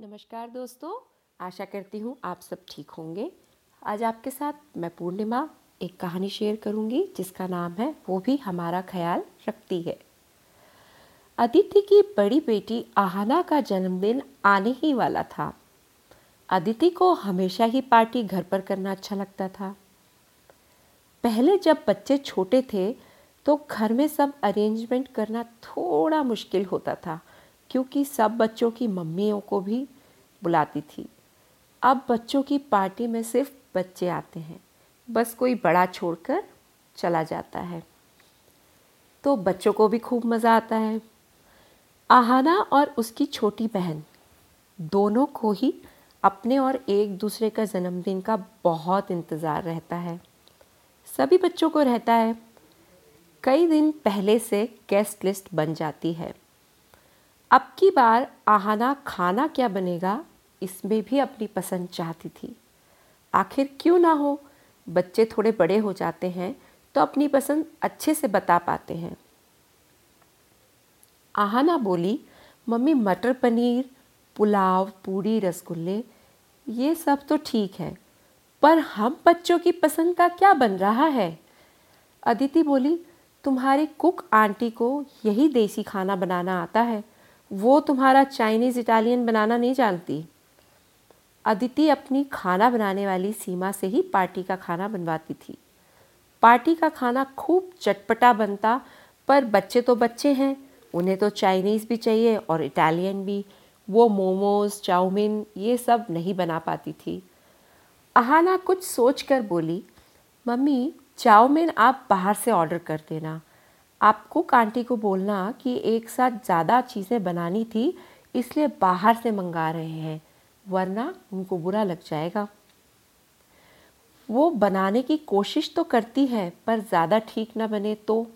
नमस्कार दोस्तों, आशा करती हूँ आप सब ठीक होंगे। आज आपके साथ मैं पूर्णिमा एक कहानी शेयर करूँगी, जिसका नाम है, वो भी हमारा ख्याल रखती है। अदिति की बड़ी बेटी आहाना का जन्मदिन आने ही वाला था। अदिति को हमेशा ही पार्टी घर पर करना अच्छा लगता था। पहले जब बच्चे छोटे थे तो घर में सब अरेंजमेंट करना थोड़ा मुश्किल होता था। क्योंकि सब बच्चों की मम्मियों को भी बुलाती थी। अब बच्चों की पार्टी में सिर्फ़ बच्चे आते हैं। बस कोई बड़ा छोड़कर चला जाता है। तो बच्चों को भी खूब मज़ा आता है। आहाना और उसकी छोटी बहन दोनों को ही अपने और एक दूसरे का जन्मदिन का बहुत इंतज़ार रहता है। सभी बच्चों को रहता है। कई दिन पहले से गेस्ट लिस्ट बन जाती है। अब की बार आहाना खाना क्या बनेगा, इसमें भी अपनी पसंद चाहती थी। आखिर क्यों ना हो? बच्चे थोड़े बड़े हो जाते हैं तो अपनी पसंद अच्छे से बता पाते हैं। आहाना बोली, मम्मी, मटर पनीर, पुलाव, पूरी, रसगुल्ले, ये सब तो ठीक है, पर हम बच्चों की पसंद का क्या बन रहा है? अदिति बोली, तुम्हारी कुक आंटी को यही देसी खाना बनाना आता है वो तुम्हारा चाइनीज़ इटालियन बनाना नहीं जानती। अदिति अपनी खाना बनाने वाली सीमा से ही पार्टी का खाना बनवाती थी। पार्टी का खाना खूब चटपटा बनता, पर बच्चे तो बच्चे हैं। उन्हें तो चाइनीज़ भी चाहिए और इटालियन भी। वो मोमोज, चाउमीन, ये सब नहीं बना पाती थी। अहाना कुछ सोच कर बोली, मम्मी, चाउमीन आप बाहर से ऑर्डर कर देना। आपको कांटी को बोलना कि एक साथ ज़्यादा चीज़ें बनानी थी, इसलिए बाहर से मंगा रहे हैं, वरना उनको बुरा लग जाएगा। वो बनाने की कोशिश तो करती है, पर ज़्यादा ठीक ना बने तो।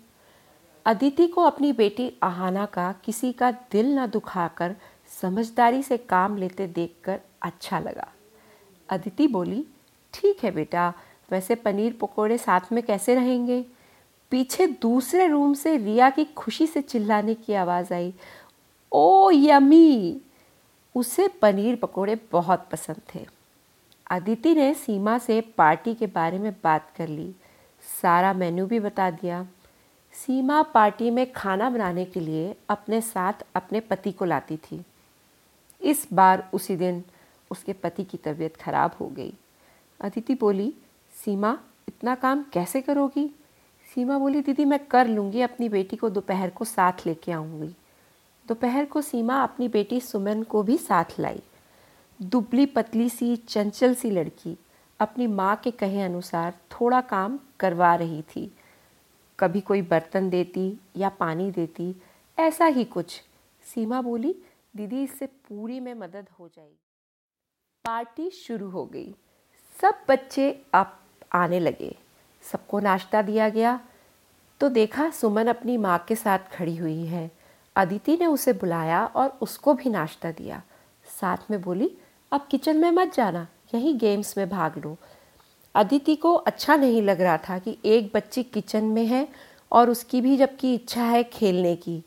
अदिति को अपनी बेटी आहाना का किसी का दिल न दुखाकर समझदारी से काम लेते देखकर अच्छा लगा। अदिति बोली, ठीक है बेटा, वैसे पनीर पकोड़े साथ में कैसे रहेंगे? पीछे दूसरे रूम से रिया की खुशी से चिल्लाने की आवाज़ आई। ओ यमी, उसे पनीर पकोड़े बहुत पसंद थे। अदिति ने सीमा से पार्टी के बारे में बात कर ली। सारा मेन्यू भी बता दिया। सीमा पार्टी में खाना बनाने के लिए अपने साथ अपने पति को लाती थी। इस बार उसी दिन उसके पति की तबीयत खराब हो गई। अदिति बोली, सीमा, इतना काम कैसे करोगी? सीमा बोली, दीदी, मैं कर लूँगी, अपनी बेटी को दोपहर को साथ लेके आऊँगी। दोपहर को सीमा अपनी बेटी सुमन को भी साथ लाई। दुबली पतली सी, चंचल सी लड़की अपनी माँ के कहे अनुसार थोड़ा काम करवा रही थी। कभी कोई बर्तन देती या पानी देती, ऐसा ही कुछ। सीमा बोली, दीदी, इससे पूरी में मदद हो जाएगी। पार्टी शुरू हो गई। सब बच्चे अब आने लगे। सबको नाश्ता दिया गया। तो देखा सुमन अपनी माँ के साथ खड़ी हुई है। अदिति ने उसे बुलाया और उसको भी नाश्ता दिया। साथ में बोली, अब किचन में मत जाना, यहीं गेम्स में भाग लो। अदिति को अच्छा नहीं लग रहा था कि एक बच्ची किचन में है और उसकी भी जबकि इच्छा है खेलने की।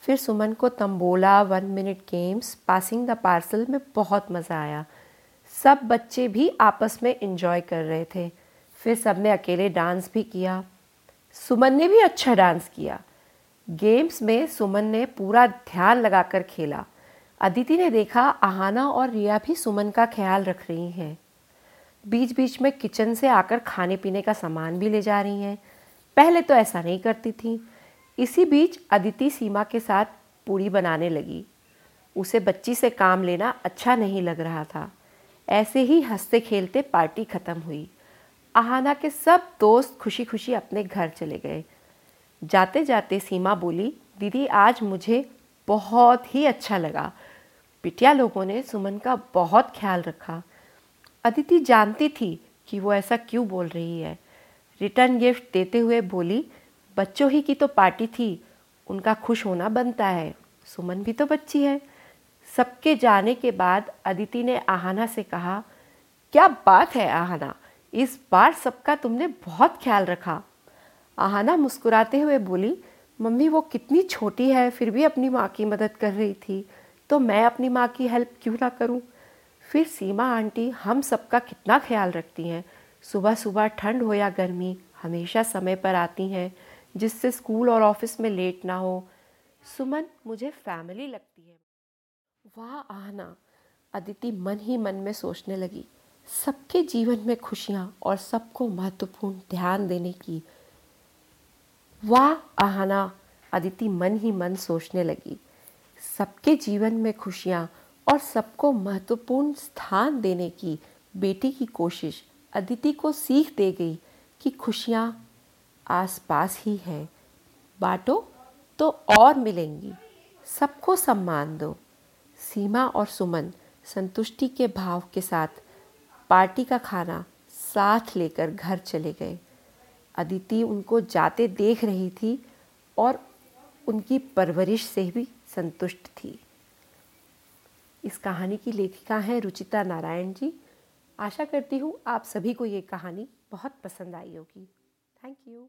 फिर सुमन को tambola one minute games passing the parcel में बहुत मज़ा आया। सब बच्चे भी आपस में इंजॉय कर रहे थे। फिर सबने अकेले डांस भी किया। सुमन ने भी अच्छा डांस किया। गेम्स में सुमन ने पूरा ध्यान लगाकर खेला। अदिति ने देखा आहाना और रिया भी सुमन का ख्याल रख रही हैं। बीच बीच में किचन से आकर खाने पीने का सामान भी ले जा रही हैं। पहले तो ऐसा नहीं करती थी। इसी बीच अदिति सीमा के साथ पूड़ी बनाने लगी। उसे बच्ची से काम लेना अच्छा नहीं लग रहा था। ऐसे ही हँसते खेलते पार्टी ख़त्म हुई। आहाना के सब दोस्त खुशी खुशी अपने घर चले गए। जाते जाते सीमा बोली, दीदी, आज मुझे बहुत ही अच्छा लगा। बिटिया लोगों ने सुमन का बहुत ख्याल रखा। अदिति जानती थी कि वो ऐसा क्यों बोल रही है। रिटर्न गिफ्ट देते हुए बोली, बच्चों ही की तो पार्टी थी, उनका खुश होना बनता है। सुमन भी तो बच्ची है। सबके जाने के बाद अदिति ने आहाना से कहा, क्या बात है आहाना इस बार सबका तुमने बहुत ख्याल रखा। आहाना मुस्कुराते हुए बोली, मम्मी, वो कितनी छोटी है, फिर भी अपनी माँ की मदद कर रही थी तो मैं अपनी माँ की हेल्प क्यों ना करूँ? फिर सीमा आंटी, हम सबका कितना ख्याल रखती हैं। सुबह सुबह ठंड हो या गर्मी, हमेशा समय पर आती हैं, जिससे स्कूल और ऑफ़िस में लेट ना हो। सुमन, मुझे फैमिली लगती है। वाह, आहना! अदिति मन ही मन में सोचने लगी। सबके जीवन में खुशियाँ और सबको महत्वपूर्ण ध्यान देने की वाह आहना अदिति मन ही मन सोचने लगी। सबके जीवन में खुशियाँ और सबको महत्वपूर्ण स्थान देने की बेटी की कोशिश अदिति को सीख दे गई कि खुशियाँ आसपास ही हैं। बांटो तो और मिलेंगी। सबको सम्मान दो। सीमा और सुमन संतुष्टि के भाव के साथ पार्टी का खाना साथ लेकर घर चले गए। अदिति उनको जाते देख रही थी और उनकी परवरिश से भी संतुष्ट थी। इस कहानी की लेखिका हैं रुचिता नारायण जी। आशा करती हूँ आप सभी को ये कहानी बहुत पसंद आई होगी। Thank you